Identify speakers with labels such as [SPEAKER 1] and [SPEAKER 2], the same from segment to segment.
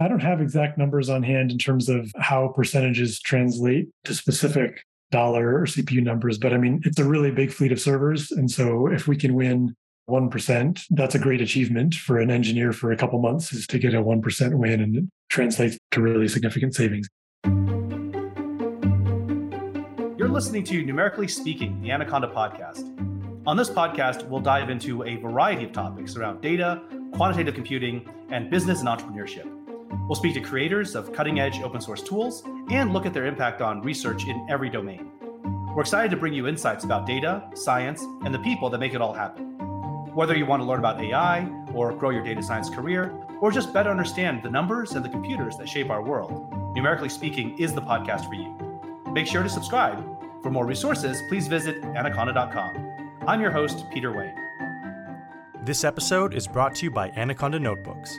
[SPEAKER 1] I don't have exact numbers on hand in terms of how percentages translate to specific dollar or CPU numbers, but I mean, it's a really big fleet of servers. And so if we can win 1%, that's a great achievement for an engineer for a couple months is to get a 1% win and it translates to really significant savings.
[SPEAKER 2] You're listening to Numerically Speaking, the Anaconda podcast. On this podcast, we'll dive into a variety of topics around data, quantitative computing, and business and entrepreneurship. We'll speak to creators of cutting edge open source tools and look at their impact on research in every domain. We're excited to bring you insights about data, science, and the people that make it all happen. Whether you want to learn about AI or grow your data science career, or just better understand the numbers and the computers that shape our world, Numerically Speaking is the podcast for you. Make sure to subscribe. For more resources, please visit anaconda.com. I'm your host, Peter Wang.
[SPEAKER 3] This episode is brought to you by Anaconda Notebooks.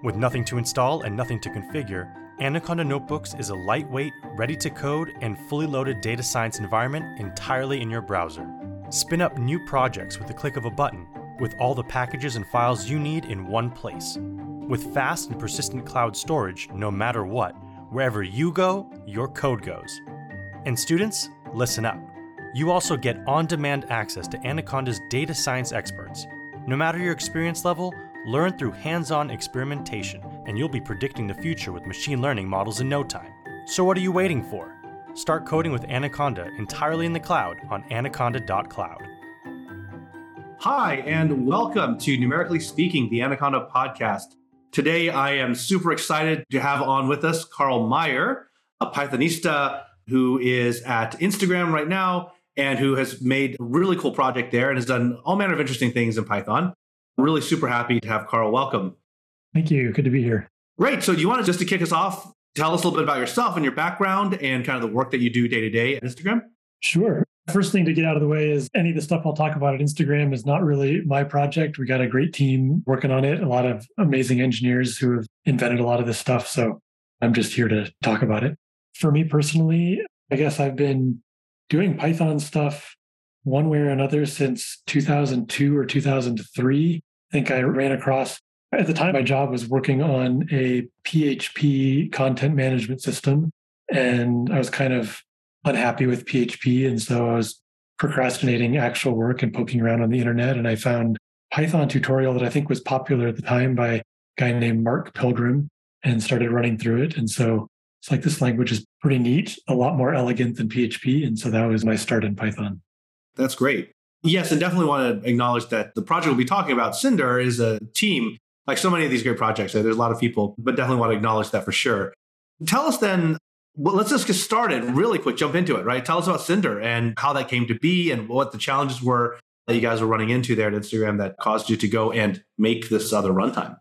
[SPEAKER 3] With nothing to install and nothing to configure, Anaconda Notebooks is a lightweight, ready to code, and fully loaded data science environment entirely in your browser. Spin up new projects with the click of a button, with all the packages and files you need in one place. With fast and persistent cloud storage, no matter what, wherever you go, your code goes. And students, listen up. You also get on demand access to Anaconda's data science experts. No matter your experience level, Learn through hands on experimentation, and you'll be predicting the future with machine learning models in no time. So, what are you waiting for? Start coding with Anaconda entirely in the cloud on anaconda.cloud.
[SPEAKER 2] Hi, and welcome to Numerically Speaking, the Anaconda podcast. Today, I am super excited to have on with us Carl Meyer, a Pythonista who is at Instagram right now and who has made a really cool project there and has done all manner of interesting things in Python really super happy to have Carl. Welcome.
[SPEAKER 1] Thank you. Good to be here.
[SPEAKER 2] Great. So, do you want to just to kick us off, tell us a little bit about yourself and your background and kind of the work that you do day to day at Instagram?
[SPEAKER 1] Sure. First thing to get out of the way is any of the stuff I'll talk about at Instagram is not really my project. We got a great team working on it, a lot of amazing engineers who have invented a lot of this stuff. So I'm just here to talk about it. For me personally, I guess I've been doing Python stuff one way or another since 2002 or 2003. I think I ran across at the time my job was working on a PHP content management system and I was kind of unhappy with PHP and so I was procrastinating actual work and poking around on the internet and I found Python tutorial that I think was popular at the time by a guy named Mark Pilgrim and started running through it and so it's like this language is pretty neat, a lot more elegant than PHP and so that was my start in Python.
[SPEAKER 2] That's great. Yes, and definitely want to acknowledge that the project we'll be talking about, Cinder, is a team. Like so many of these great projects, there's a lot of people, but definitely want to acknowledge that for sure. Tell us then, well, let's just get started really quick, jump into it, right? Tell us about Cinder and how that came to be and what the challenges were that you guys were running into there at Instagram that caused you to go and make this other runtime.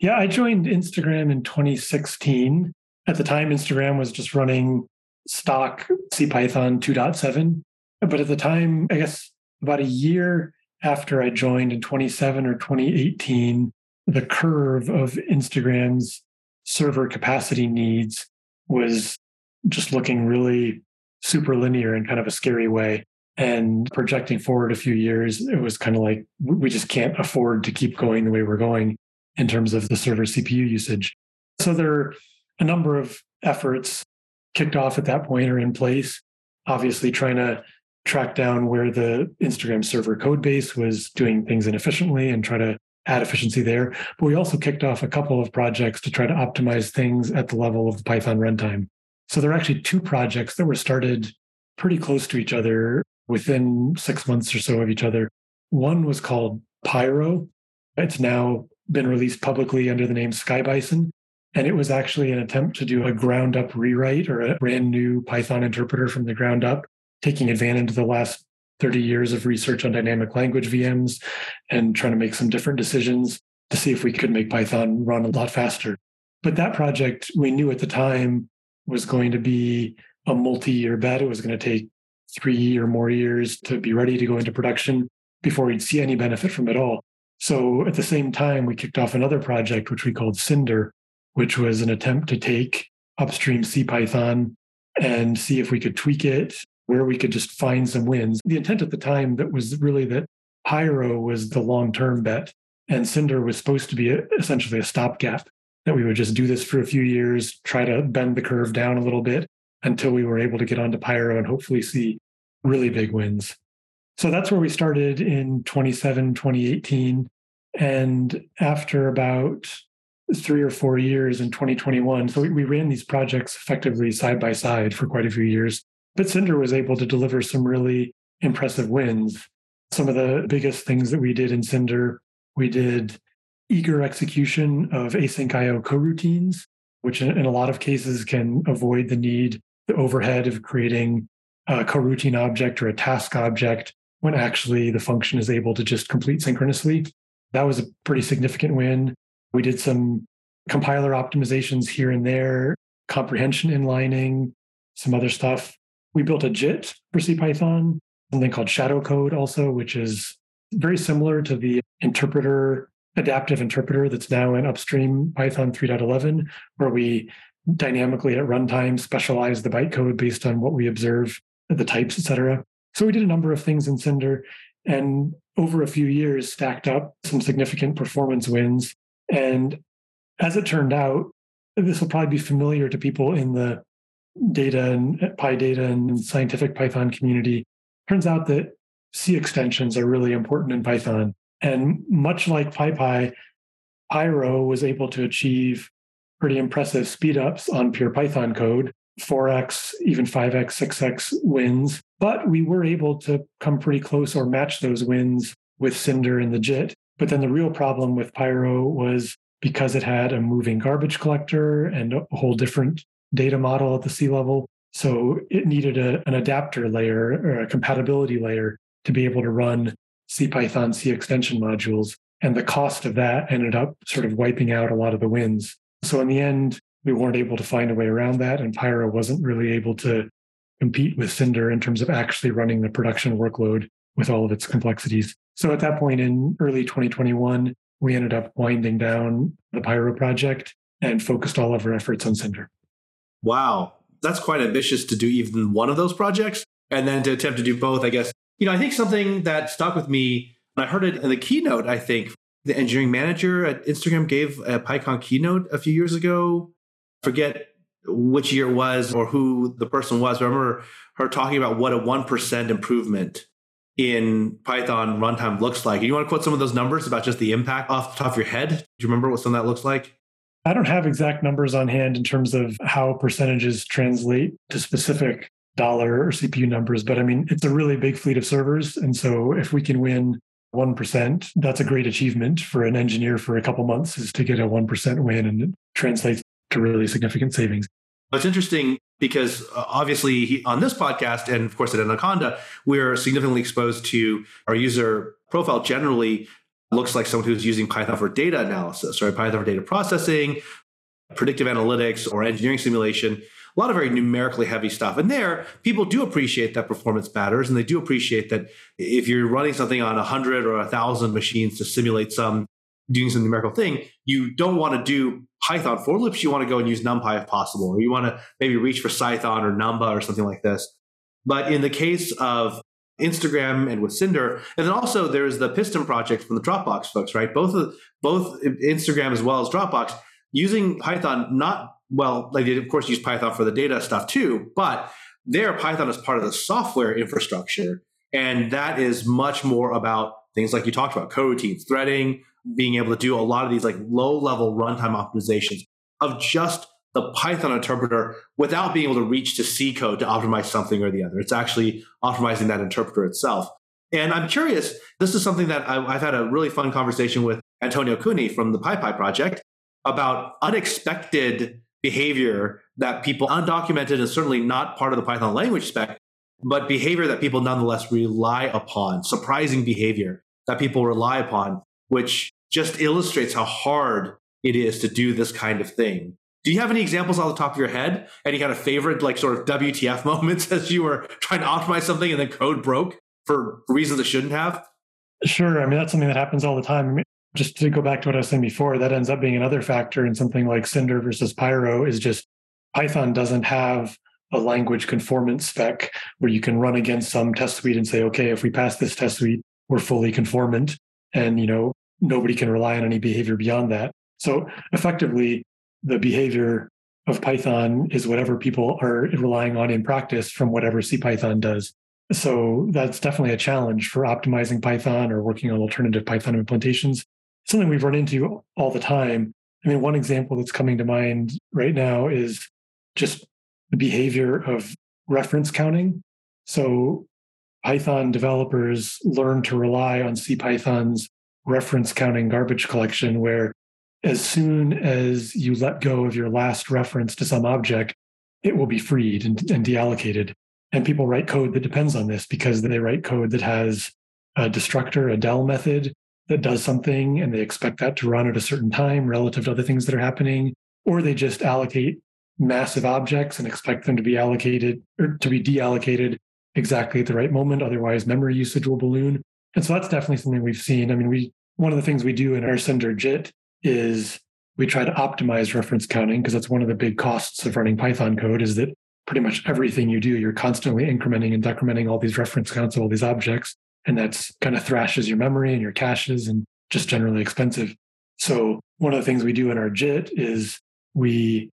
[SPEAKER 1] Yeah, I joined Instagram in 2016. At the time, Instagram was just running stock CPython 2.7. But at the time, I guess about a year after I joined in 27 or 2018, the curve of Instagram's server capacity needs was just looking really super linear in kind of a scary way. And projecting forward a few years, it was kind of like we just can't afford to keep going the way we're going in terms of the server CPU usage. So there are a number of efforts kicked off at that point or in place. Obviously, trying to track down where the Instagram server code base was doing things inefficiently and try to add efficiency there. But we also kicked off a couple of projects to try to optimize things at the level of the Python runtime. So there are actually two projects that were started pretty close to each other within six months or so of each other. One was called Pyro. It's now been released publicly under the name SkyBison. And it was actually an attempt to do a ground up rewrite or a brand new Python interpreter from the ground up taking advantage of the last 30 years of research on dynamic language VMs and trying to make some different decisions to see if we could make Python run a lot faster. But that project we knew at the time was going to be a multi year bet. It was going to take three or more years to be ready to go into production before we'd see any benefit from it all. So at the same time, we kicked off another project, which we called Cinder, which was an attempt to take upstream CPython and see if we could tweak it where we could just find some wins. The intent at the time that was really that Pyro was the long term bet and Cinder was supposed to be a, essentially a stopgap. that we would just do this for a few years, try to bend the curve down a little bit until we were able to get onto Pyro and hopefully see really big wins. So that's where we started in 27, 2018. And after about three or four years in 2021, so we, we ran these projects effectively side by side for quite a few years. But Cinder was able to deliver some really impressive wins. Some of the biggest things that we did in Cinder, we did eager execution of async IO coroutines, which in, in a lot of cases can avoid the need, the overhead of creating a coroutine object or a task object when actually the function is able to just complete synchronously. That was a pretty significant win. We did some compiler optimizations here and there, comprehension inlining, some other stuff. We built a JIT for CPython, something called Shadow Code also, which is very similar to the interpreter, adaptive interpreter that's now in upstream Python 3.11, where we dynamically at runtime specialize the bytecode based on what we observe, the types, et cetera. So we did a number of things in Cinder and over a few years stacked up some significant performance wins. And as it turned out, this will probably be familiar to people in the data and uh, PyData and scientific Python community. Turns out that C extensions are really important in Python. And much like PyPy, Pyro was able to achieve pretty impressive speedups on pure Python code 4x, even 5x, 6x wins. But we were able to come pretty close or match those wins with Cinder and the JIT. But then the real problem with Pyro was because it had a moving garbage collector and a whole different data model at the C level. So it needed a, an adapter layer or a compatibility layer to be able to run CPython C extension modules. And the cost of that ended up sort of wiping out a lot of the wins. So in the end, we weren't able to find a way around that. And Pyro wasn't really able to compete with Cinder in terms of actually running the production workload with all of its complexities. So at that point in early 2021, we ended up winding down the Pyro project and focused all of our efforts on Cinder.
[SPEAKER 2] Wow. That's quite ambitious to do even one of those projects and then to attempt to do both, I guess. You know, I think something that stuck with me, and I heard it in the keynote, I think, the engineering manager at Instagram gave a PyCon keynote a few years ago forget which year it was or who the person was. I remember her talking about what a 1% improvement in Python runtime looks like. You want to quote some of those numbers about just the impact off the top of your head? Do you remember what some of that looks like?
[SPEAKER 1] I don't have exact numbers on hand in terms of how percentages translate to specific dollar or CPU numbers, but I mean, it's a really big fleet of servers. And so if we can win 1%, that's a great achievement for an engineer for a couple months is to get a 1% win and it translates to really significant savings.
[SPEAKER 2] It's interesting because uh, obviously he, on this podcast and of course at Anaconda, we're significantly exposed to our user profile generally looks like someone who's using Python for data analysis, or Python for data processing, predictive analytics, or engineering simulation. A lot of very numerically heavy stuff. And there, people do appreciate that performance matters. And they do appreciate that if you're running something on 100 or 1,000 machines to simulate some doing some numerical thing, you don't want to do Python for loops. You want to go and use NumPy if possible, or you want to maybe reach for Cython or Numba or something like this. But in the case of Instagram and with Cinder, and then also there's the Piston project from the Dropbox folks, right? Both of both Instagram as well as Dropbox using Python. Not well, they did of course use Python for the data stuff too, but there Python is part of the software infrastructure, and that is much more about things like you talked about, coroutines, threading, being able to do a lot of these like low level runtime optimizations of just the Python interpreter without being able to reach to C code to optimize something or the other. It's actually optimizing that interpreter itself. And I'm curious, this is something that I, have had a really fun conversation with Antonio Cuni from the PyPy project about unexpected behavior that people undocumented and certainly not part of the Python language spec, but behavior that people nonetheless rely upon, surprising behavior that people rely upon, which just illustrates how hard it is to do this kind of thing. Do you have any examples off the top of your head? Any kind of favorite, like sort of WTF moments as you were trying to optimize something and then code broke for reasons it shouldn't have?
[SPEAKER 1] Sure. I mean, that's something that happens all the time. I mean, just to go back to what I was saying before, that ends up being another factor in something like Cinder versus Pyro is just Python doesn't have a language conformance spec where you can run against some test suite and say, okay, if we pass this test suite, we're fully conformant. And, you know, nobody can rely on any behavior beyond that. So effectively, the behavior of Python is whatever people are relying on in practice from whatever CPython does. So that's definitely a challenge for optimizing Python or working on alternative Python implementations. Something we've run into all the time. I mean, one example that's coming to mind right now is just the behavior of reference counting. So Python developers learn to rely on CPython's reference counting garbage collection, where as soon as you let go of your last reference to some object, it will be freed and, and deallocated. And people write code that depends on this because they write code that has a destructor, a del method that does something, and they expect that to run at a certain time relative to other things that are happening, or they just allocate massive objects and expect them to be allocated or to be deallocated exactly at the right moment. Otherwise, memory usage will balloon. And so that's definitely something we've seen. I mean, we one of the things we do in our Cinder JIT is we try to optimize reference counting because that's one of the big costs of running Python code is that pretty much everything you do, you're constantly incrementing and decrementing all these reference counts of all these objects. And that's kind of thrashes your memory and your caches and just generally expensive. So one of the things we do in our JIT is we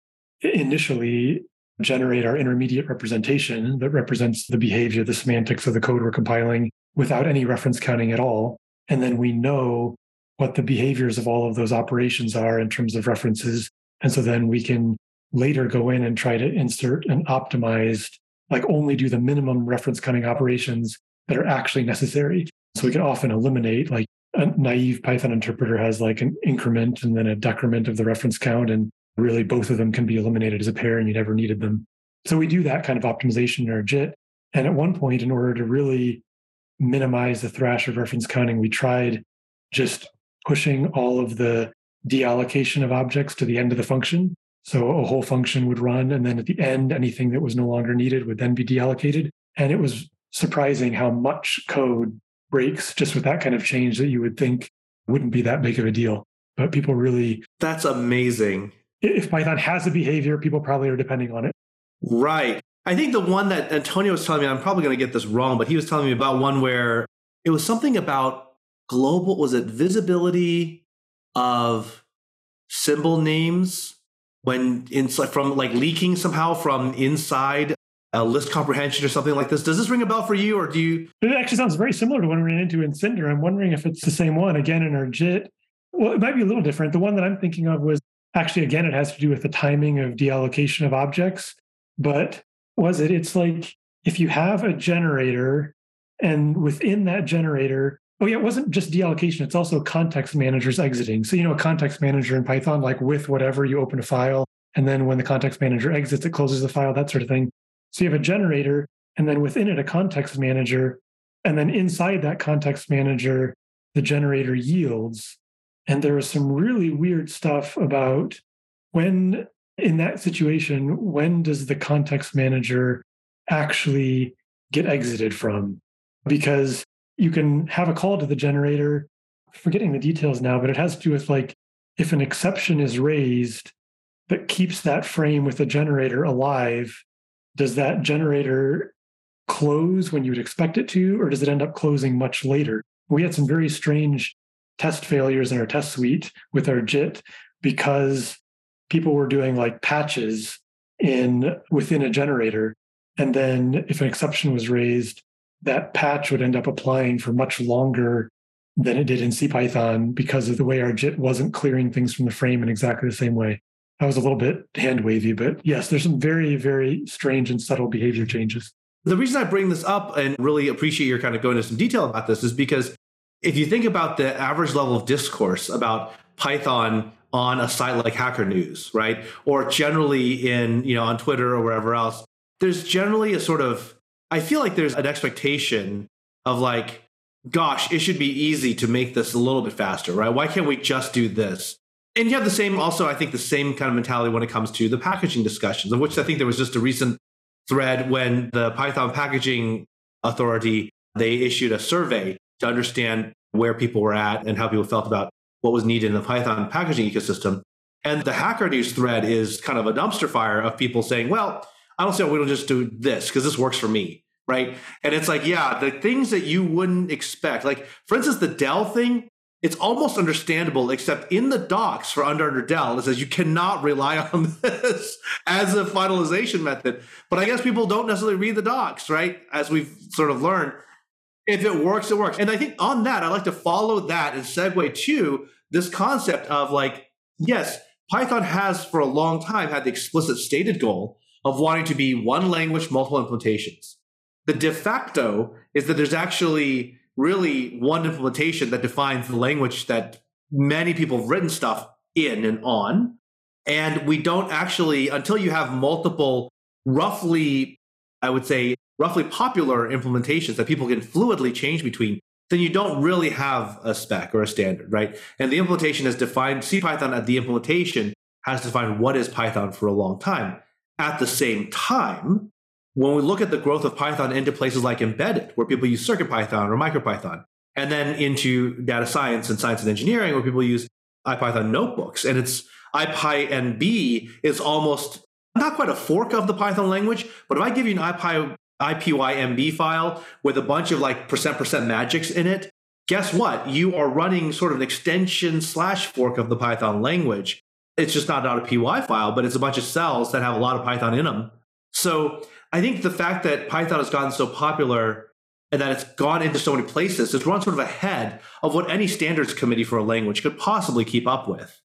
[SPEAKER 1] initially generate our intermediate representation that represents the behavior, the semantics of the code we're compiling without any reference counting at all. And then we know what the behaviors of all of those operations are in terms of references. And so then we can later go in and try to insert an optimized, like only do the minimum reference counting operations that are actually necessary. So we can often eliminate like a naive Python interpreter has like an increment and then a decrement of the reference count. And really both of them can be eliminated as a pair and you never needed them. So we do that kind of optimization in our JIT. And at one point, in order to really minimize the thrash of reference counting, we tried just pushing all of the deallocation of objects to the end of the function. So a whole function would run, and then at the end, anything that was no longer needed would then be deallocated. And it was surprising how much code breaks just with that kind of change that you would think wouldn't be that big of a deal. But people really.
[SPEAKER 2] That's amazing
[SPEAKER 1] if Python has a behavior, people probably are depending on it.
[SPEAKER 2] Right. I think the one that Antonio was telling me, I'm probably going to get this wrong, but he was telling me about one where it was something about global, was it visibility of symbol names when inside from like leaking somehow from inside a list comprehension or something like this. Does this ring a bell for you or do you?
[SPEAKER 1] It actually sounds very similar to one we ran into in Cinder. I'm wondering if it's the same one again in our JIT. Well, it might be a little different. The one that I'm thinking of was actually again it has to do with the timing of deallocation of objects but was it it's like if you have a generator and within that generator oh yeah it wasn't just deallocation it's also context managers exiting. So you know a context manager in python like with whatever you open a file and then when the context manager exits it closes the file that sort of thing. So you have a generator and then within it a context manager and then inside that context manager the generator yields. And there was some really weird stuff about when, in that situation, when does the context manager actually get exited from? Because you can have a call to the generator, forgetting the details now, but it has to do with like if an exception is raised that keeps that frame with the generator alive, does that generator close when you would expect it to, or does it end up closing much later? We had some very strange test failures in our test suite with our JIT because people were doing like patches in within a generator. And then if an exception was raised, that patch would end up applying for much longer than it did in CPython because of the way our JIT wasn't clearing things from the frame in exactly the same way. That was a little bit hand wavy, but yes, there's some very, very strange and subtle behavior changes.
[SPEAKER 2] The reason I bring this up and really appreciate your kind of going into some detail about this is because if you think about the average level of discourse about Python on a site like Hacker News, right? Or generally in, you know, on Twitter or wherever else, there's generally a sort of, I feel like there's an expectation of like, gosh, it should be easy to make this a little bit faster, right? Why can't we just do this? And you have the same, also, I think the same kind of mentality when it comes to the packaging discussions, of which I think there was just a recent thread when the Python packaging authority, they issued a survey to understand where people were at and how people felt about what was needed in the Python packaging ecosystem. And the Hacker News thread is kind of a dumpster fire of people saying, well, I don't see we don't just do this because this works for me. Right. And it's like, yeah, the things that you wouldn't expect, like for instance, the del thing, it's almost understandable, except in the docs for Under Under del, it says you cannot rely on this as a finalization method. But I guess people don't necessarily read the docs, right? As we've sort of learned. If it works, it works. And I think on that, I'd like to follow that and segue to this concept of like, yes, Python has for a long time had the explicit stated goal of wanting to be one language, multiple implementations. The de facto is that there's actually really one implementation that defines the language that many people have written stuff in and on. And we don't actually, until you have multiple, roughly, I would say, roughly popular implementations that people can fluidly change between, then you don't really have a spec or a standard, right? And the implementation has defined CPython at the implementation has defined what is Python for a long time. At the same time, when we look at the growth of Python into places like embedded, where people use CircuitPython or MicroPython, and then into data science and science and engineering, where people use IPython notebooks, and it's IPyNB is almost not quite a fork of the Python language, but if I give you an IPy, IPYNB file with a bunch of like percent percent magics in it, guess what? You are running sort of an extension slash fork of the Python language. It's just not, not a PY file, but it's a bunch of cells that have a lot of Python in them. So I think the fact that Python has gotten so popular and that it's gone into so many places, it's run sort of ahead of what any standards committee for a language could possibly keep up with.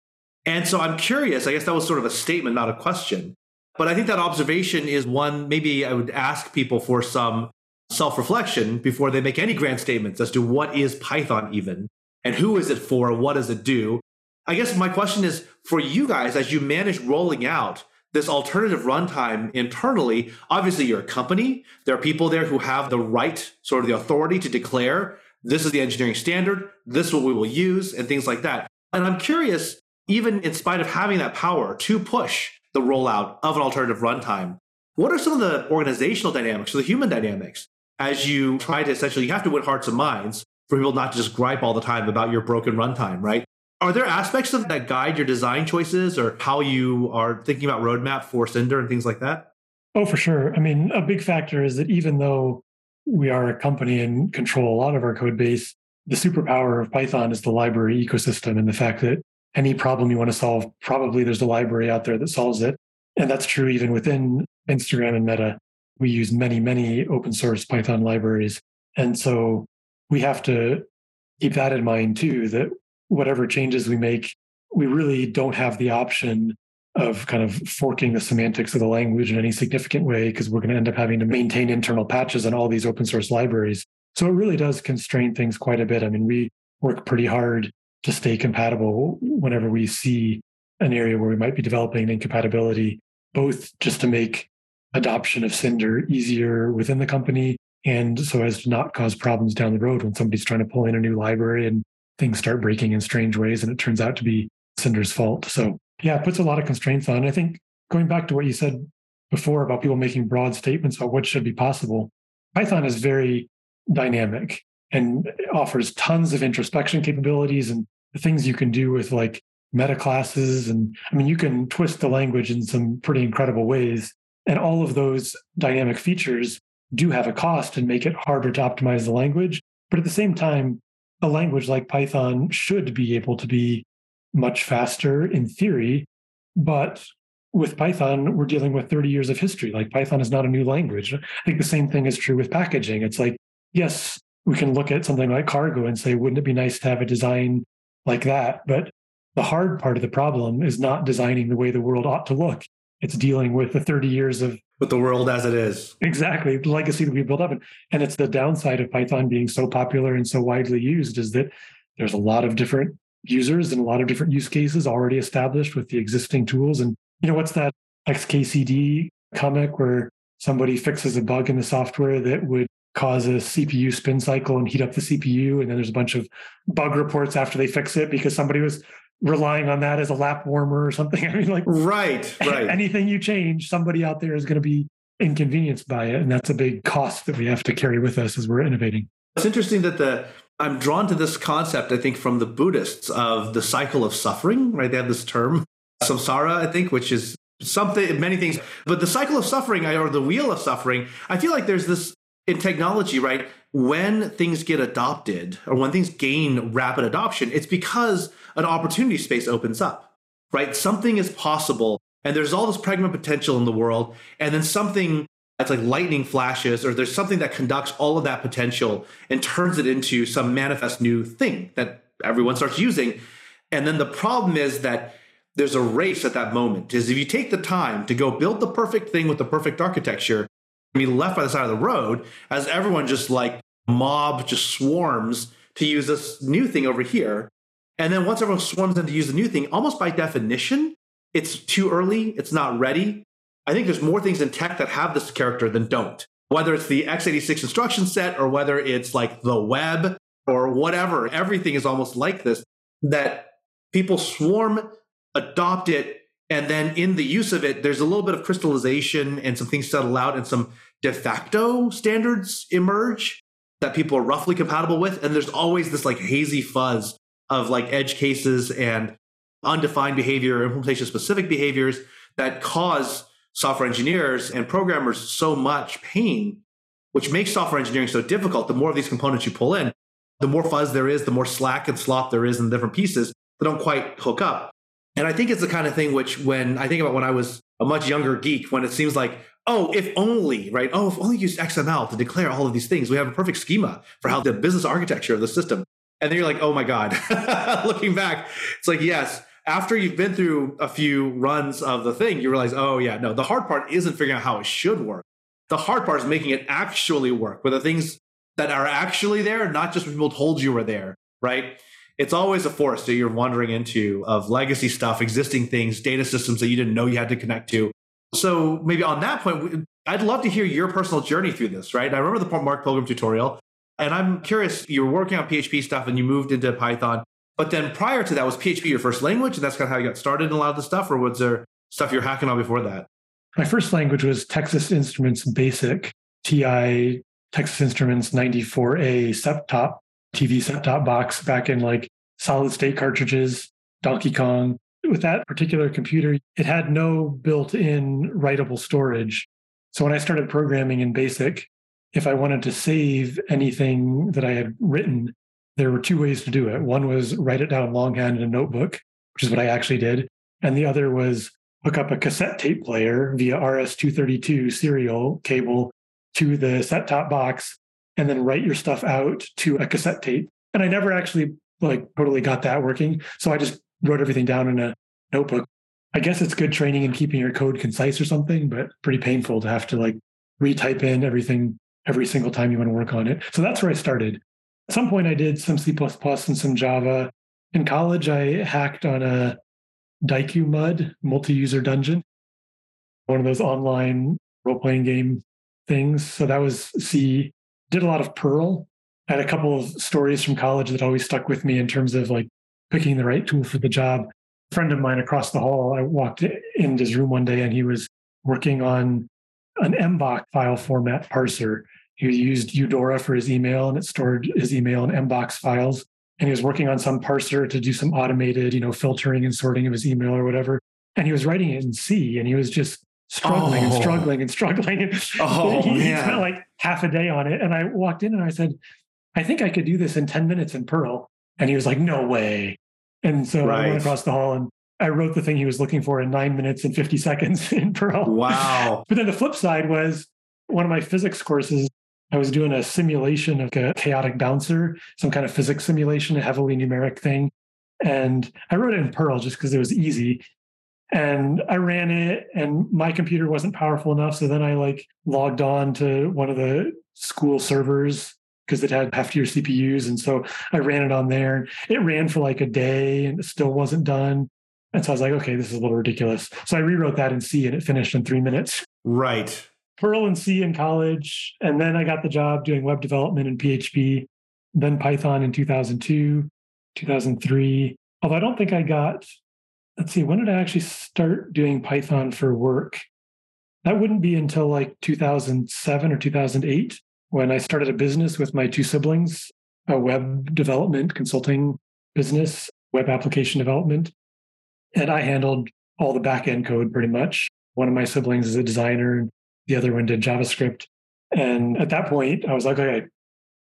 [SPEAKER 2] And so I'm curious, I guess that was sort of a statement, not a question. But I think that observation is one maybe I would ask people for some self reflection before they make any grand statements as to what is Python even and who is it for, what does it do. I guess my question is for you guys as you manage rolling out this alternative runtime internally, obviously you're a company. There are people there who have the right, sort of the authority to declare this is the engineering standard, this is what we will use, and things like that. And I'm curious, even in spite of having that power to push the rollout of an alternative runtime, what are some of the organizational dynamics or the human dynamics as you try to essentially, you have to win hearts and minds for people not to just gripe all the time about your broken runtime, right? Are there aspects of that guide your design choices or how you are thinking about roadmap for Cinder and things like that?
[SPEAKER 1] Oh, for sure. I mean, a big factor is that even though we are a company and control a lot of our code base, the superpower of Python is the library ecosystem and the fact that any problem you want to solve, probably there's a library out there that solves it. And that's true even within Instagram and Meta. We use many, many open source Python libraries. And so we have to keep that in mind too, that whatever changes we make, we really don't have the option of kind of forking the semantics of the language in any significant way because we're going to end up having to maintain internal patches on all these open source libraries. So it really does constrain things quite a bit. I mean, we work pretty hard to stay compatible whenever we see an area where we might be developing incompatibility, both just to make adoption of Cinder easier within the company and so as to not cause problems down the road when somebody's trying to pull in a new library and things start breaking in strange ways and it turns out to be Cinder's fault. So yeah, it puts a lot of constraints on. I think going back to what you said before about people making broad statements about what should be possible, Python is very dynamic and offers tons of introspection capabilities and the things you can do with like meta classes. And I mean, you can twist the language in some pretty incredible ways. And all of those dynamic features do have a cost and make it harder to optimize the language. But at the same time, a language like Python should be able to be much faster in theory. But with Python, we're dealing with 30 years of history. Like Python is not a new language. I think the same thing is true with packaging. It's like, yes, we can look at something like cargo and say, wouldn't it be nice to have a design like that? But the hard part of the problem is not designing the way the world ought to look. It's dealing with the 30 years of
[SPEAKER 2] with the world as it is.
[SPEAKER 1] Exactly. The legacy that we built up. And, and it's the downside of Python being so popular and so widely used is that there's a lot of different users and a lot of different use cases already established with the existing tools. And you know, what's that XKCD comic where somebody fixes a bug in the software that would cause a CPU spin cycle and heat up the CPU. And then there's a bunch of bug reports after they fix it because somebody was relying on that as a lap warmer or something. I mean, like,
[SPEAKER 2] right, right.
[SPEAKER 1] Anything you change, somebody out there is going to be inconvenienced by it. And that's a big cost that we have to carry with us as we're innovating.
[SPEAKER 2] It's interesting that the I'm drawn to this concept, I think, from the Buddhists of the cycle of suffering, right? They have this term, samsara, I think, which is something, many things. But the cycle of suffering or the wheel of suffering, I feel like there's this in technology, right? When things get adopted or when things gain rapid adoption, it's because an opportunity space opens up, right? Something is possible and there's all this pregnant potential in the world. And then something that's like lightning flashes or there's something that conducts all of that potential and turns it into some manifest new thing that everyone starts using. And then the problem is that there's a race at that moment is if you take the time to go build the perfect thing with the perfect architecture be left by the side of the road as everyone just like mob just swarms to use this new thing over here. And then once everyone swarms in to use the new thing almost by definition it's too early it's not ready. I think there's more things in tech that have this character than don't. Whether it's the x86 instruction set or whether it's like the web or whatever everything is almost like this that people swarm adopt it and then in the use of it there's a little bit of crystallization and some things settle out and some de facto standards emerge that people are roughly compatible with. And there's always this like hazy fuzz of like edge cases and undefined behavior implementation specific behaviors that cause software engineers and programmers so much pain which makes software engineering so difficult. The more of these components you pull in the more fuzz there is the more slack and slop there is in the different pieces that don't quite hook up and I think it's the kind of thing which, when I think about when I was a much younger geek, when it seems like, oh, if only, right? Oh, if only use XML to declare all of these things, we have a perfect schema for how the business architecture of the system. And then you're like, oh my God. Looking back, it's like, yes, after you've been through a few runs of the thing, you realize, oh yeah, no, the hard part isn't figuring out how it should work. The hard part is making it actually work with the things that are actually there, not just what people told you were there, right? It's always a forest that you're wandering into of legacy stuff, existing things, data systems that you didn't know you had to connect to. So maybe on that point, I'd love to hear your personal journey through this, right? I remember the Mark Pilgrim tutorial, and I'm curious, you were working on PHP stuff and you moved into Python. But then prior to that, was PHP your first language? And that's kind of how you got started in a lot of the stuff, or was there stuff you're hacking on before that?
[SPEAKER 1] My first language was Texas Instruments Basic, TI Texas Instruments 94A set top TV set top box back in like solid state cartridges, Donkey Kong. With that particular computer, it had no built in writable storage. So when I started programming in BASIC, if I wanted to save anything that I had written, there were two ways to do it. One was write it down longhand in a notebook, which is what I actually did. And the other was hook up a cassette tape player via RS232 serial cable to the set top box and then write your stuff out to a cassette tape. And I never actually like totally got that working. So I just wrote everything down in a notebook. I guess it's good training in keeping your code concise or something, but pretty painful to have to like retype in everything every single time you want to work on it. So that's where I started. At some point, I did some C and some Java. In college, I hacked on a Diku MUD multi user dungeon, one of those online role playing game things. So that was C did a lot of Perl. I had a couple of stories from college that always stuck with me in terms of like picking the right tool for the job. A friend of mine across the hall, I walked into his room one day and he was working on an MBOX file format parser. He used Eudora for his email and it stored his email in MBOX files. And he was working on some parser to do some automated, you know, filtering and sorting of his email or whatever. And he was writing it in C and he was just struggling oh. and struggling and struggling.
[SPEAKER 2] Oh,
[SPEAKER 1] he, spent like half a day on it. And I walked in and I said, I think I could do this in 10 minutes in Perl. And he was like, no way. And so right. I went across the hall and I wrote the thing he was looking for in nine minutes and 50 seconds in Perl.
[SPEAKER 2] Wow.
[SPEAKER 1] but then the flip side was one of my physics courses. I was doing a simulation of a chaotic bouncer, some kind of physics simulation, a heavily numeric thing. And I wrote it in Perl just because it was easy and I ran it and my computer wasn't powerful enough. So then I like logged on to one of the school servers because it had heftier CPUs. And so I ran it on there. And it ran for like a day and it still wasn't done. And so I was like, okay, this is a little ridiculous. So I rewrote that in C and it finished in three minutes.
[SPEAKER 2] Right.
[SPEAKER 1] Perl and C in college. And then I got the job doing web development in PHP, then Python in 2002, 2003. Although I don't think I got let's see, when did I actually start doing Python for work? That wouldn't be until like 2007 or 2008 when I started a business with my two siblings, a web development consulting business, web application development. And I handled all the back end code pretty much. One of my siblings is a designer, the other one did JavaScript. And at that point, I was like, okay,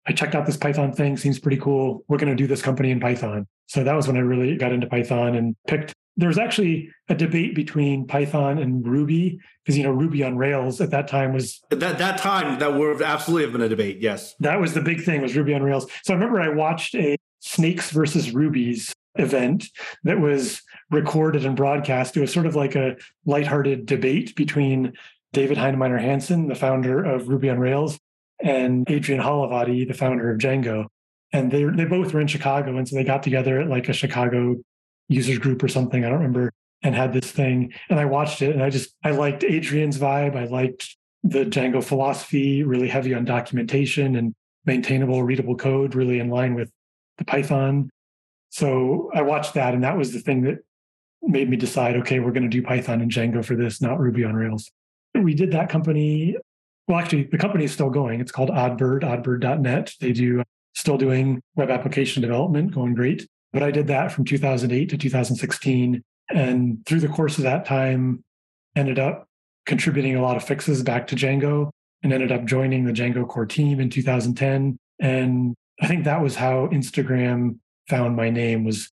[SPEAKER 1] I checked out this Python thing, seems pretty cool. We're going to do this company in Python. So that was when I really got into Python and picked. There was actually a debate between Python and Ruby because you know Ruby on Rails at that time was
[SPEAKER 2] that that time that would absolutely have been a debate. Yes,
[SPEAKER 1] that was the big thing was Ruby on Rails. So I remember I watched a Snakes versus Rubies event that was recorded and broadcast. It was sort of like a lighthearted debate between David Heinemeier Hansson, the founder of Ruby on Rails, and Adrian Holovaty, the founder of Django. And they they both were in Chicago, and so they got together at like a Chicago users group or something. I don't remember, and had this thing. And I watched it, and I just I liked Adrian's vibe. I liked the Django philosophy, really heavy on documentation and maintainable, readable code, really in line with the Python. So I watched that, and that was the thing that made me decide, okay, we're going to do Python and Django for this, not Ruby on Rails. We did that company well, actually, the company is still going. It's called Oddbird, oddbird.net. They do uh, still doing web application development, going great. But I did that from 2008 to 2016. And through the course of that time, ended up contributing a lot of fixes back to Django and ended up joining the Django core team in 2010. And I think that was how Instagram found my name was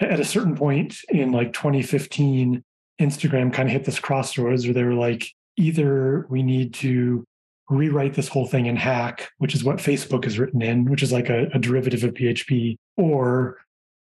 [SPEAKER 1] at a certain point in like 2015, Instagram kind of hit this crossroads where they were like, either we need to rewrite this whole thing in hack, which is what Facebook is written in, which is like a, a derivative of PHP, or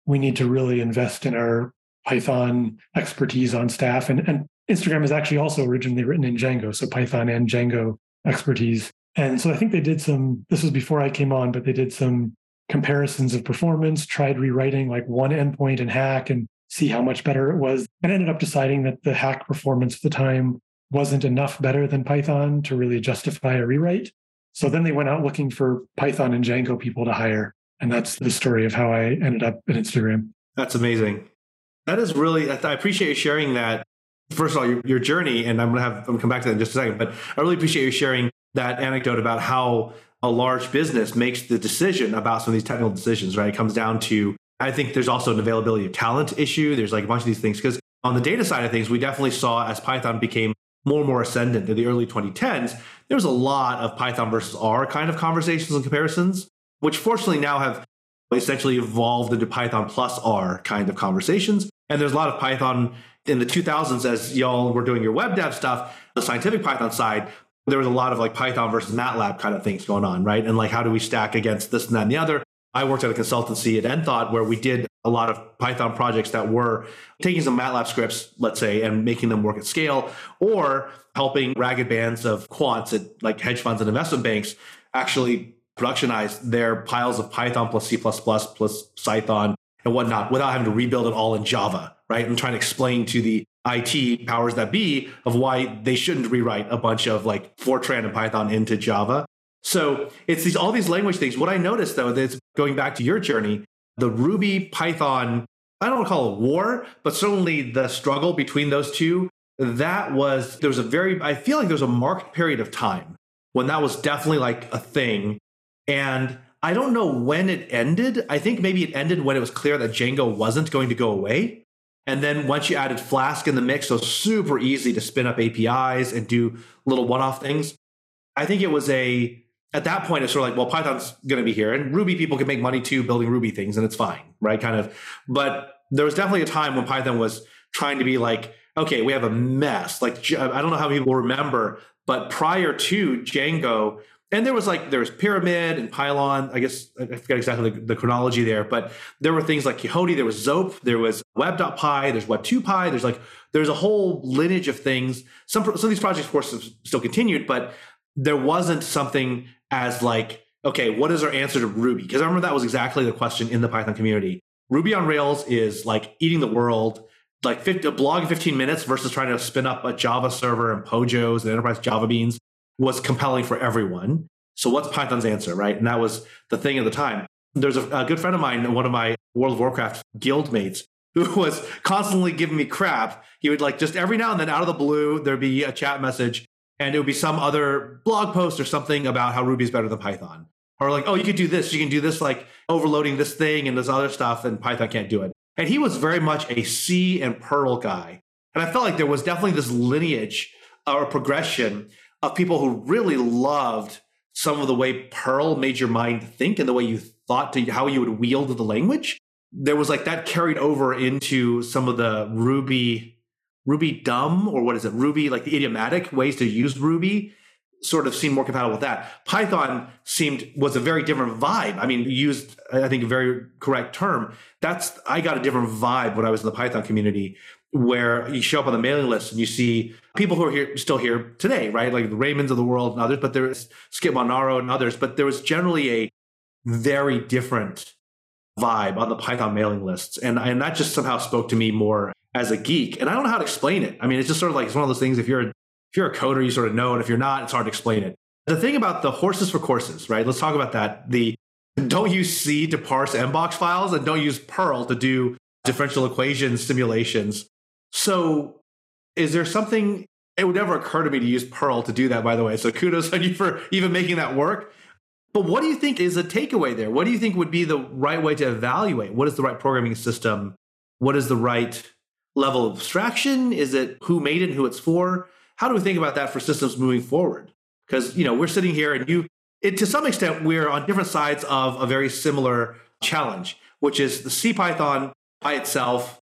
[SPEAKER 1] we need to really invest in our Python expertise on staff. And, and Instagram is actually also originally written in Django, so Python and Django expertise. And so I think they did some, this was before I came on, but they did some comparisons of performance, tried rewriting like one endpoint in hack and see how much better it was, and ended up deciding that the hack performance at the time wasn't enough better than Python to really justify a rewrite. So then they went out looking for Python and Django people to hire. And that's the story of how I ended up at Instagram.
[SPEAKER 2] That's amazing. That is really, I appreciate you sharing that. First of all, your, your journey, and I'm going to have, I'm going to come back to that in just a second, but I really appreciate you sharing that anecdote about how a large business makes the decision about some of these technical decisions, right? It comes down to, I think there's also an availability of talent issue. There's like a bunch of these things. Because on the data side of things, we definitely saw as Python became more and more ascendant in the early 2010s, there was a lot of Python versus R kind of conversations and comparisons, which fortunately now have essentially evolved into Python plus R kind of conversations. And there's a lot of Python in the 2000s as y'all were doing your web dev stuff, the scientific Python side, there was a lot of like Python versus MATLAB kind of things going on, right? And like, how do we stack against this and that and the other? I worked at a consultancy at Enthought where we did a lot of Python projects that were taking some MATLAB scripts, let's say, and making them work at scale, or helping ragged bands of quants at like hedge funds and investment banks actually productionize their piles of Python plus C plus Python and whatnot without having to rebuild it all in Java, right? And trying to explain to the IT powers that be of why they shouldn't rewrite a bunch of like Fortran and Python into Java. So it's these all these language things. What I noticed though, that's going back to your journey, the Ruby Python, I don't want to call it war, but certainly the struggle between those two, that was there was a very I feel like there was a marked period of time when that was definitely like a thing. And I don't know when it ended. I think maybe it ended when it was clear that Django wasn't going to go away. And then once you added Flask in the mix, so super easy to spin up APIs and do little one off things. I think it was a at that point, it's sort of like, well, Python's going to be here, and Ruby people can make money too building Ruby things, and it's fine, right? Kind of. But there was definitely a time when Python was trying to be like, okay, we have a mess. Like, I don't know how people remember, but prior to Django, and there was like there was Pyramid and Pylon. I guess I forget exactly the, the, chronology there, but there were things like Quixote. There was Zope. There was Web.py. There's Web2py. There's like there's a whole lineage of things. Some some of these projects, of course, have still continued, but there wasn't something as like, okay, what is our answer to Ruby? Because I remember that was exactly the question in the Python community. Ruby on Rails is like eating the world, like 50, a blog in 15 minutes versus trying to spin up a Java server and Pojos and enterprise Java beans was compelling for everyone. So what's Python's answer, right? And that was the thing at the time. There's a, a good friend of mine, one of my World of Warcraft guild mates, who was constantly giving me crap. He would like just every now and then out of the blue, there'd be a chat message and it would be some other blog post or something about how Ruby is better than Python. Or like, oh, you could do this, you can do this, like overloading this thing and this other stuff, and Python can't do it. And he was very much a C and Perl guy. And I felt like there was definitely this lineage or progression of people who really loved some of the way Perl made your mind think and the way you thought to how you would wield the language. There was like that carried over into some of the Ruby, Ruby dumb, or what is it? Ruby, like the idiomatic ways to use Ruby sort of seemed more compatible with that. Python seemed was a very different vibe. I mean, used I think a very correct term. That's I got a different vibe when I was in the Python community where you show up on the mailing list and you see people who are here still here today, right? Like the Raymonds of the world and others, but there's Skip Montanaro and others, but there was generally a very different vibe on the Python mailing lists. And, and that just somehow spoke to me more as a geek. And I don't know how to explain it. I mean, it's just sort of like it's one of those things if you're if you're a coder, you sort of know, and if you're not, it's hard to explain it. The thing about the horses for courses, right? Let's talk about that. The don't use C to parse mbox files and don't use Perl to do differential equation simulations. So is there something it would never occur to me to use Perl to do that, by the way. So kudos on you for even making that work. But what do you think is a takeaway there? What do you think would be the right way to evaluate? What is the right programming system? What is the right level of abstraction? Is it who made it and who it's for? How do we think about that for systems moving forward? Because you know we're sitting here and you, it, to some extent, we're on different sides of a very similar challenge, which is the C Python by itself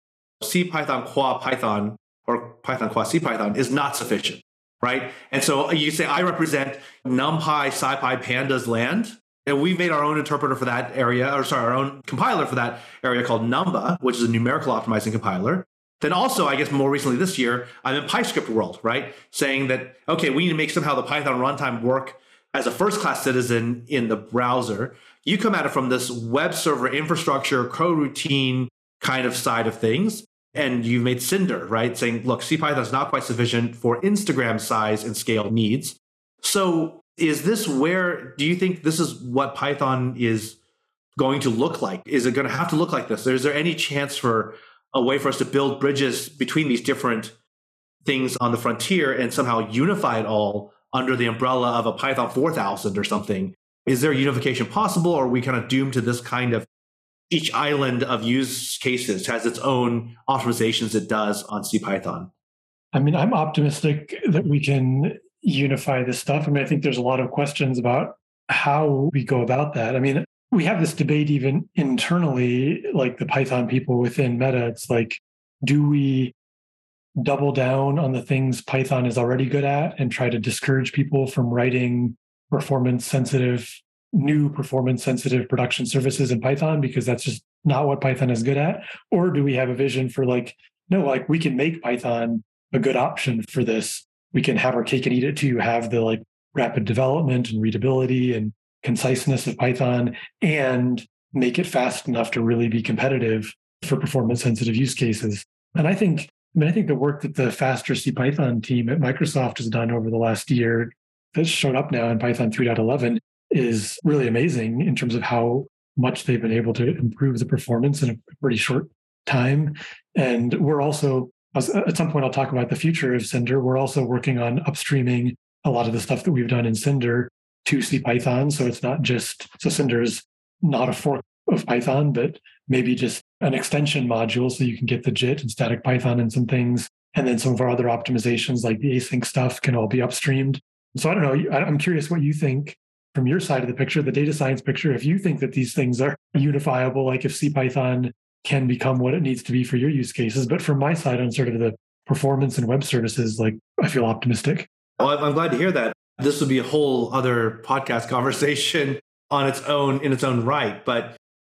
[SPEAKER 2] CPython qua Python or Python qua CPython is not sufficient, right? And so you say, I represent NumPy, SciPy, Pandas land. And we've made our own interpreter for that area, or sorry, our own compiler for that area called Numba, which is a numerical optimizing compiler. Then also, I guess more recently this year, I'm in PyScript world, right? Saying that, okay, we need to make somehow the Python runtime work as a first class citizen in the browser. You come at it from this web server infrastructure, coroutine kind of side of things and you've made Cinder, right? Saying, look, CPython is not quite sufficient for Instagram size and scale needs. So is this where, do you think this is what Python is going to look like? Is it going to have to look like this? Is there any chance for a way for us to build bridges between these different things on the frontier and somehow unify it all under the umbrella of a Python 4000 or something? Is there unification possible, or are we kind of doomed to this kind of each island of use cases has its own optimizations it does on CPython.
[SPEAKER 1] I mean, I'm optimistic that we can unify this stuff. I mean, I think there's a lot of questions about how we go about that. I mean, we have this debate even internally, like the Python people within Meta. It's like, do we double down on the things Python is already good at and try to discourage people from writing performance sensitive new performance sensitive production services in Python because that's just not what Python is good at? Or do we have a vision for like, no, like we can make Python a good option for this. We can have our cake and eat it too, have the like rapid development and readability and conciseness of Python and make it fast enough to really be competitive for performance sensitive use cases. And I think, I mean, I think the work that the faster C Python team at Microsoft has done over the last year that's shown up now in Python 3.11 is really amazing in terms of how much they've been able to improve the performance in a pretty short time. And we're also, uh, at some point, I'll talk about the future of Cinder. We're also working on upstreaming a lot of the stuff that we've done in Cinder to CPython. So it's not just, so Cinder is not a fork of Python, but maybe just an extension module so you can get the JIT and static Python and some things. And then some of our other optimizations like the async stuff can all be upstreamed. So I don't know. I'm curious what you think from your side of the picture, the data science picture, if you think that these things are unifiable, like if CPython can become what it needs to be for your use cases. But from my side on sort of the performance and web services, like I feel optimistic.
[SPEAKER 2] Well, I'm glad to hear that. This would be a whole other podcast conversation on its own, in its own right. But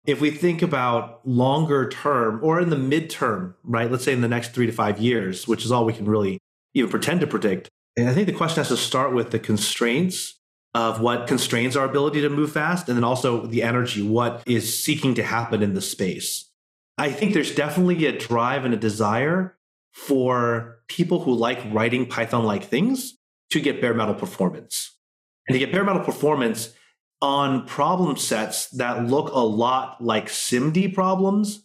[SPEAKER 2] if we think about longer term or in the midterm, right? Let's say in the next three to five years, which is all we can really even pretend to predict. And I think the question has to start with the constraints of what constrains our ability to move fast, and then also the energy, what is seeking to happen in the space. I think there's definitely a drive and a desire for people who like writing Python like things to get bare metal performance. And to get bare metal performance on problem sets that look a lot like SIMD problems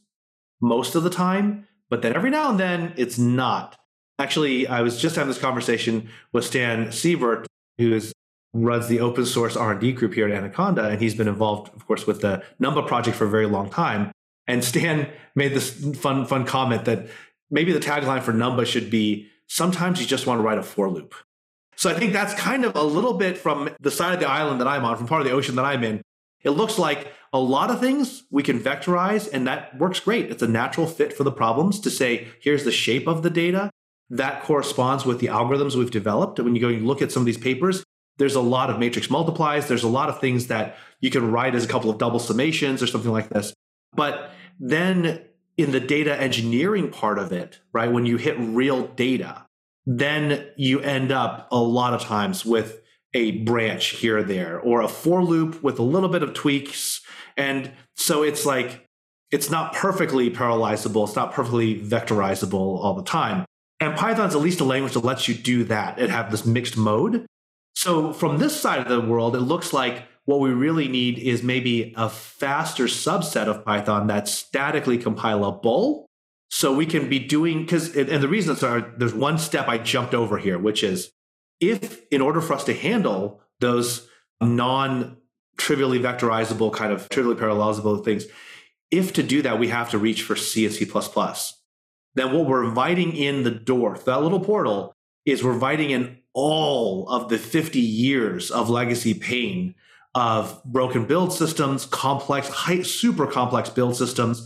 [SPEAKER 2] most of the time, but then every now and then it's not. Actually, I was just having this conversation with Stan Seibert, who is runs the open source R&D group here at Anaconda, and he's been involved, of course, with the Numba project for a very long time. And Stan made this fun, fun comment that maybe the tagline for Numba should be sometimes you just want to write a for loop. So I think that's kind of a little bit from the side of the island that I'm on, from part of the ocean that I'm in. It looks like a lot of things we can vectorize, and that works great. It's a natural fit for the problems to say, here's the shape of the data. That corresponds with the algorithms we've developed. And when you go and look at some of these papers, there's a lot of matrix multiplies. There's a lot of things that you can write as a couple of double summations or something like this. But then in the data engineering part of it, right, when you hit real data, then you end up a lot of times with a branch here or there or a for loop with a little bit of tweaks. And so it's like, it's not perfectly parallelizable. It's not perfectly vectorizable all the time. And Python's at least a language that lets you do that and have this mixed mode. So from this side of the world, it looks like what we really need is maybe a faster subset of Python that's statically compilable. So we can be doing because and the reasons are uh, there's one step I jumped over here, which is if in order for us to handle those non trivially vectorizable kind of trivially parallelizable things, if to do that we have to reach for C and C++, then what we're inviting in the door, that little portal, is we're inviting in all of the 50 years of legacy pain of broken build systems, complex, high, super complex build systems,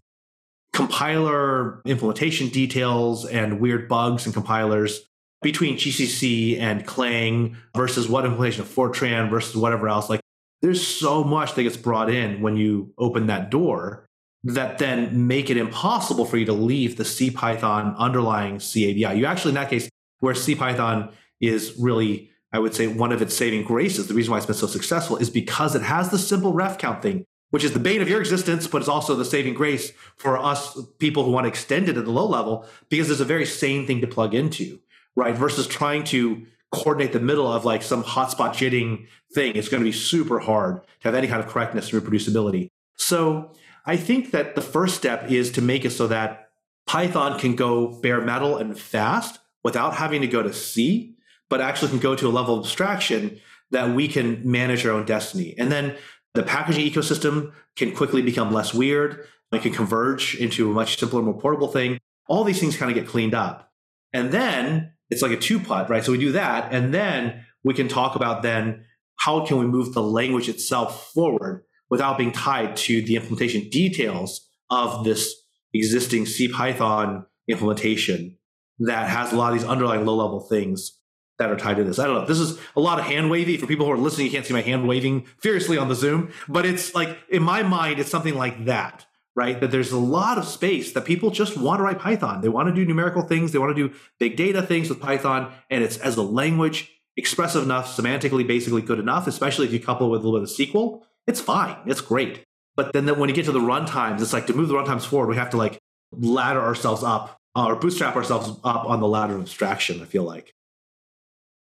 [SPEAKER 2] compiler implementation details, and weird bugs and compilers between GCC and Clang versus what implementation of Fortran versus whatever else. Like there's so much that gets brought in when you open that door that then make it impossible for you to leave the CPython underlying C API. You actually, in that case, where CPython is really I would say one of its saving graces, the reason why it's been so successful is because it has the simple ref count thing, which is the bane of your existence, but it's also the saving grace for us people who want to extend it at the low level because it's a very sane thing to plug into, right? Versus trying to coordinate the middle of like some hotspot jitting thing. It's going to be super hard to have any kind of correctness and reproducibility. So I think that the first step is to make it so that Python can go bare metal and fast without having to go to C but actually can go to a level of abstraction that we can manage our own destiny. And then the packaging ecosystem can quickly become less weird. It can converge into a much simpler, more portable thing. All these things kind of get cleaned up. And then it's like a two putt, right? So we do that. And then we can talk about then how can we move the language itself forward without being tied to the implementation details of this existing C Python implementation that has a lot of these underlying low level things that are tied to this. I don't know. This is a lot of hand wavy for people who are listening. You can't see my hand waving furiously on the Zoom, but it's like in my mind, it's something like that, right? That there's a lot of space that people just want to write Python. They want to do numerical things. They want to do big data things with Python, and it's as a language expressive enough, semantically, basically good enough. Especially if you couple it with a little bit of SQL, it's fine. It's great. But then when you get to the runtimes, it's like to move the runtimes forward, we have to like ladder ourselves up uh, or bootstrap ourselves up on the ladder of abstraction. I feel like.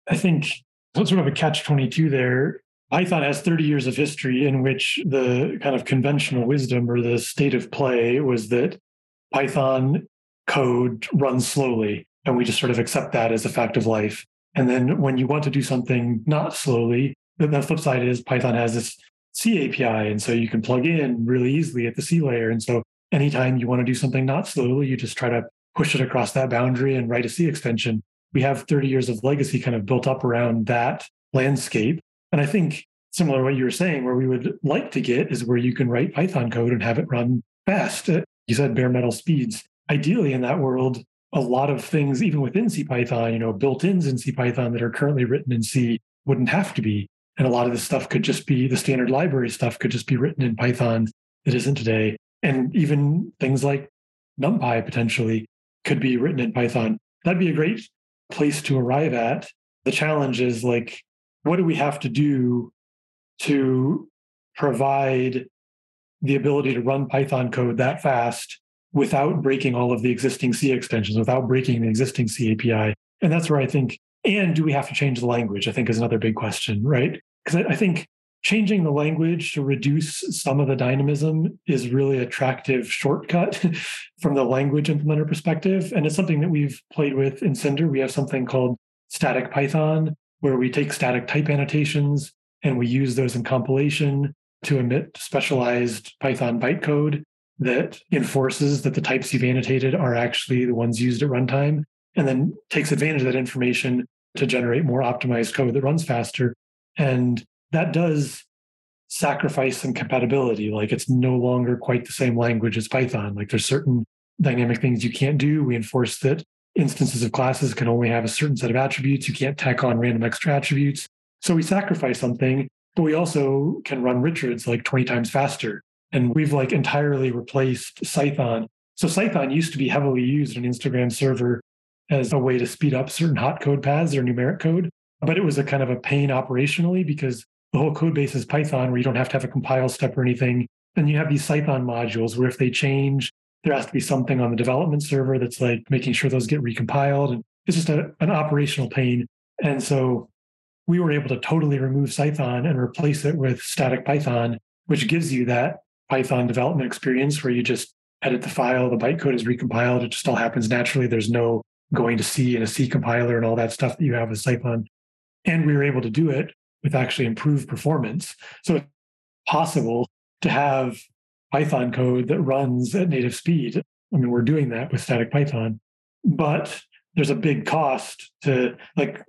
[SPEAKER 1] I think sort of a catch 22 there. Python has 30 years of history in which the kind of conventional wisdom or the state of play was that Python code runs slowly. And we just sort of accept that as a fact of life. And then when you want to do something not slowly, the flip side is Python has this C API. And so you can plug in really easily at the C layer. And so anytime you want to do something not slowly, you just try to push it across that boundary and write a C extension we have 30 years of legacy kind of built up around that landscape. And I think similar to what you were saying, where we would like to get is where you can write Python code and have it run fast. Uh, you said bare metal speeds. Ideally, in that world, a lot of things, even within CPython, you know, built-ins in CPython that are currently written in C wouldn't have to be. And a lot of this stuff could just be the standard library stuff could just be written in Python that isn't today. And even things like NumPy potentially could be written in Python. That'd be a great place to arrive at. The challenge is like, what do we have to do to provide the ability to run Python code that fast without breaking all of the existing C extensions, without breaking the existing C API? And that's where I think, and do we have to change the language? I think is another big question, right? Because I think changing the language to reduce some of the dynamism is really attractive shortcut from the language implementer perspective and it's something that we've played with in cinder we have something called static python where we take static type annotations and we use those in compilation to emit specialized python bytecode that enforces that the types you've annotated are actually the ones used at runtime and then takes advantage of that information to generate more optimized code that runs faster. And that does sacrifice some compatibility. Like it's no longer quite the same language as Python. Like there's certain dynamic things you can't do. We enforce that instances of classes can only have a certain set of attributes. You can't tack on random extra attributes. So we sacrifice something, but we also can run Richards like 20 times faster. And we've like entirely replaced Cython. So Cython used to be heavily used on Instagram server as a way to speed up certain hot code paths or numeric code. But it was a kind of a pain operationally because the whole code base is Python where you don't have to have a compile step or anything. And you have these Cython modules where if they change, there has to be something on the development server that's like making sure those get recompiled. And it's just a, an operational pain. And so we were able to totally remove Cython and replace it with static Python, which gives you that Python development experience where you just edit the file, the bytecode is recompiled. It just all happens naturally. There's no going to C and a C compiler and all that stuff that you have with Cython. And we were able to do it with actually improved performance. So it's possible to have Python code that runs at native speed. I mean, we're doing that with static Python, but there's a big cost to like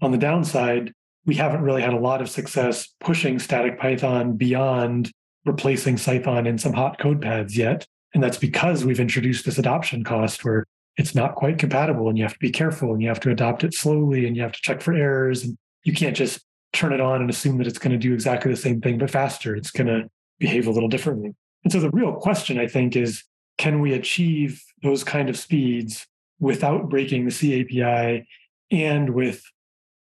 [SPEAKER 1] on the downside, we haven't really had a lot of success pushing static Python beyond replacing Cython in some hot code paths yet. And that's because we've introduced this adoption cost where it's not quite compatible and you have to be careful and you have to adopt it slowly and you have to check for errors and you can't just turn it on and assume that it's going to do exactly the same thing but faster. It's going to behave a little differently. And so the real question, I think, is can we achieve those kind of speeds without breaking the C API and with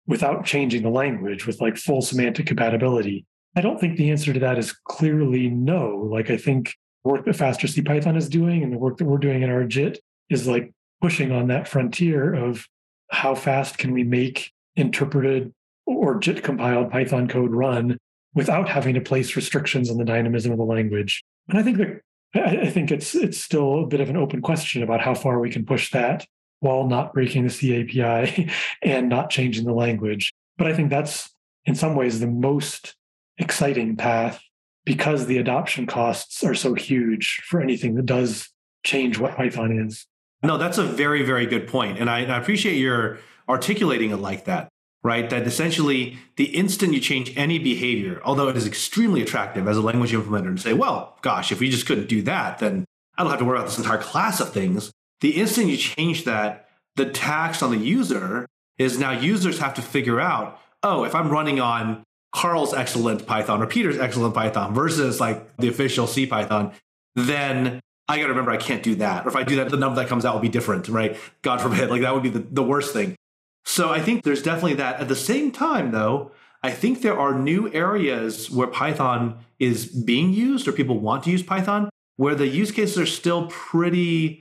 [SPEAKER 1] without changing the language with like full semantic compatibility? I don't think the answer to that is clearly no. Like I think work that Faster C Python is doing and the work that we're doing in our JIT is like pushing on that frontier of how fast can we make interpreted or JIT compiled Python code run without having to place restrictions on the dynamism of the language. And I think that I think it's it's still a bit of an open question about how far we can push that while not breaking the C API and not changing the language. But I think that's in some ways the most exciting path because the adoption costs are so huge for anything that does change what Python is.
[SPEAKER 2] No, that's a very, very good point. And I, I appreciate your articulating it like that right? That essentially the instant you change any behavior, although it is extremely attractive as a language implementer to say, well, gosh, if we just couldn't do that, then I don't have to worry about this entire class of things. The instant you change that, the tax on the user is now users have to figure out, oh, if I'm running on Carl's excellent Python or Peter's excellent Python versus like the official C Python, then I got to remember I can't do that. Or if I do that, the number that comes out will be different, right? God forbid. Like that would be the, the worst thing. So I think there's definitely that. At the same time, though, I think there are new areas where Python is being used or people want to use Python where the use cases are still pretty,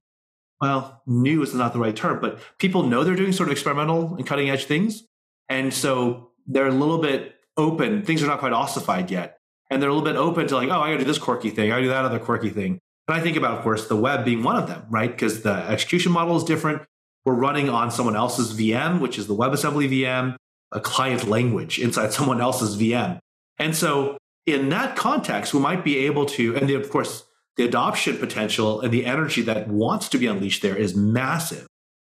[SPEAKER 2] well, new is not the right term, but people know they're doing sort of experimental and cutting edge things. And so they're a little bit open. Things are not quite ossified yet. And they're a little bit open to like, oh, I gotta do this quirky thing, I gotta do that other quirky thing. And I think about, of course, the web being one of them, right? Because the execution model is different we're running on someone else's VM, which is the WebAssembly VM, a client language inside someone else's VM. And so, in that context, we might be able to, and of course, the adoption potential and the energy that wants to be unleashed there is massive.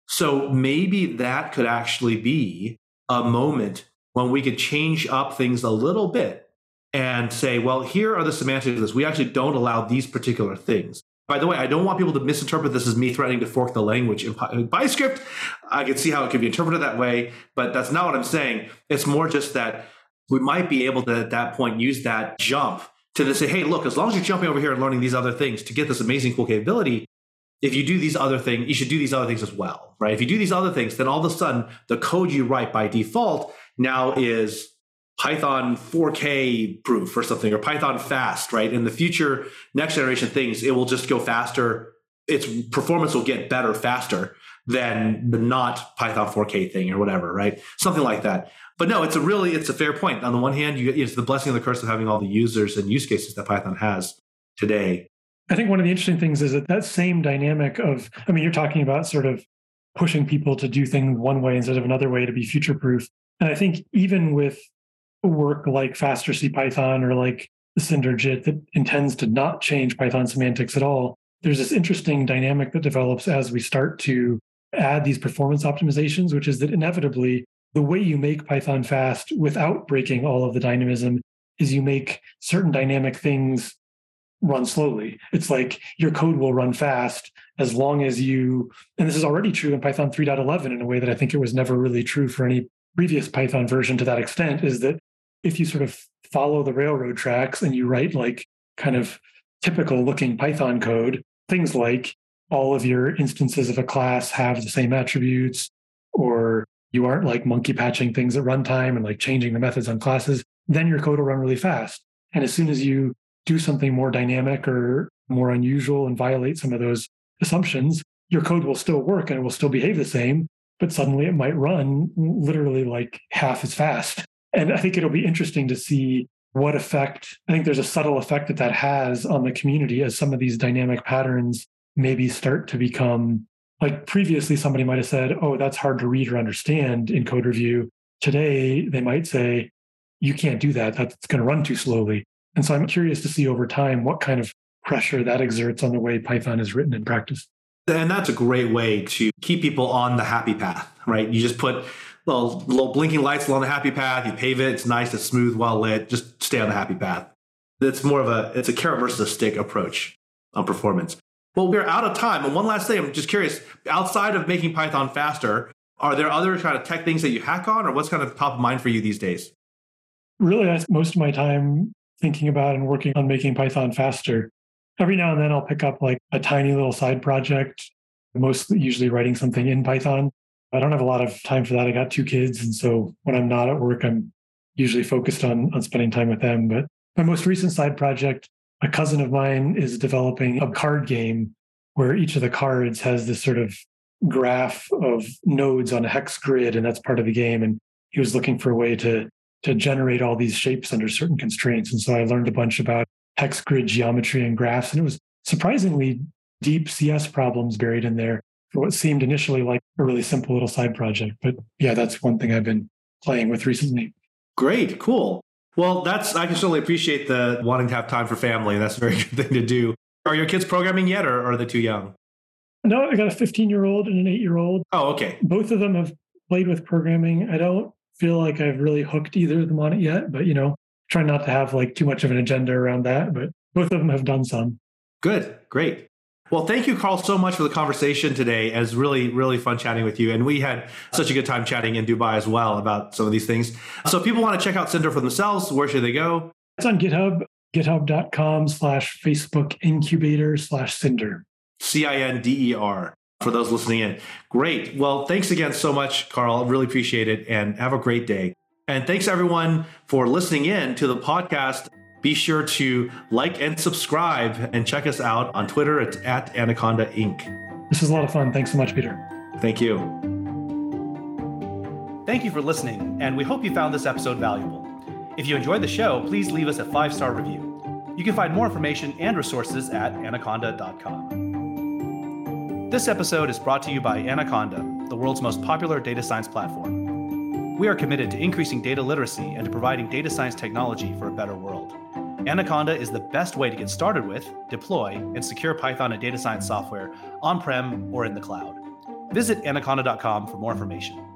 [SPEAKER 2] So, maybe that could actually be a moment when we could change up things a little bit and say, well, here are the semantics of this. We actually don't allow these particular things. By the way, I don't want people to misinterpret this as me threatening to fork the language in PyScript. I can see how it could be interpreted that way, but that's not what I'm saying. It's more just that we might be able to, at that point, use that jump to say, hey, look, as long as you're jumping over here and learning these other things to get this amazing, cool capability, if you do these other things, you should do these other things as well, right? If you do these other things, then all of a sudden the code you write by default now is Python 4K proof or something, or Python fast, right? In the future, next generation things, it will just go faster. Its performance will get better faster than the not Python 4K thing or whatever, right? Something like that. But no, it's a really, it's a fair point. On the one hand, you, it's the blessing and the curse of having all the users and use cases that Python has today.
[SPEAKER 1] I think one of the interesting things is that that same dynamic of, I mean, you're talking about sort of pushing people to do things one way instead of another way to be future proof. And I think even with work like faster C Python or like the Cinder JIT that intends to not change Python semantics at all, there's this interesting dynamic that develops as we start to add these performance optimizations, which is that inevitably the way you make Python fast without breaking all of the dynamism is you make certain dynamic things run slowly. It's like your code will run fast as long as you, and this is already true in Python 3.11 in a way that I think it was never really true for any previous Python version to that extent, is that if you sort of follow the railroad tracks and you write like kind of typical looking Python code, things like all of your instances of a class have the same attributes, or you aren't like monkey patching things at runtime and like changing the methods on classes, then your code will run really fast. And as soon as you do something more dynamic or more unusual and violate some of those assumptions, your code will still work and it will still behave the same, but suddenly it might run literally like half as fast. And I think it'll be interesting to see what effect, I think there's a subtle effect that that has on the community as some of these dynamic patterns maybe start to become like previously somebody might have said, oh, that's hard to read or understand in code review. Today, they might say, you can't do that. That's going to run too slowly. And so I'm curious to see over time what kind of pressure that exerts on the way Python is written in practice.
[SPEAKER 2] And that's a great way to keep people on the happy path, right? You just put little, little blinking lights along the happy path, you pave it, it's nice, it's smooth, well lit, just stay on the happy path. It's more of a it's a carrot versus a stick approach on performance. Well, we're out of time. And one last thing, I'm just curious, outside of making Python faster, are there other kind of tech things that you hack on or what's kind of top of mind for you these days?
[SPEAKER 1] Really, I most of my time thinking about and working on making Python faster. Every now and then I'll pick up like a tiny little side project, mostly usually writing something in Python. I don't have a lot of time for that. I got two kids. And so when I'm not at work, I'm usually focused on, on spending time with them. But my most recent side project, a cousin of mine is developing a card game where each of the cards has this sort of graph of nodes on a hex grid, and that's part of the game. And he was looking for a way to to generate all these shapes under certain constraints. And so I learned a bunch about hex grid geometry and graphs, and it was surprisingly deep CS problems buried in there for what seemed initially like a really simple little side project. But yeah, that's one thing I've been playing with recently.
[SPEAKER 2] Great, cool. Well, that's I can certainly appreciate the wanting to have time for family. That's a very good thing to do. Are your kids programming yet, or are they too young?
[SPEAKER 1] No, I got a 15 year old and an eight year old.
[SPEAKER 2] Oh, okay.
[SPEAKER 1] Both of them have played with programming. I don't feel like I've really hooked either of them on it yet, but you know, try not to have like too much of an agenda around that. But both of them have done some.
[SPEAKER 2] Good, great. Well, thank you, Carl, so much for the conversation today. It was really, really fun chatting with you. And we had such a good time chatting in Dubai as well about some of these things. So if people want to check out Cinder for themselves, where should they go?
[SPEAKER 1] It's on GitHub, github.com slash Facebook incubator slash Cinder.
[SPEAKER 2] C I N D E R for those listening in. Great. Well, thanks again so much, Carl. Really appreciate it and have a great day. And thanks everyone for listening in to the podcast. Be sure to like and subscribe and check us out on Twitter. It's at Anaconda Inc.
[SPEAKER 1] This is a lot of fun. Thanks so much, Peter.
[SPEAKER 2] Thank you.
[SPEAKER 4] Thank you for listening, and we hope you found this episode valuable. If you enjoyed the show, please leave us a five star review. You can find more information and resources at anaconda.com. This episode is brought to you by Anaconda, the world's most popular data science platform. We are committed to increasing data literacy and to providing data science technology for a better world. Anaconda is the best way to get started with, deploy, and secure Python and data science software on prem or in the cloud. Visit anaconda.com for more information.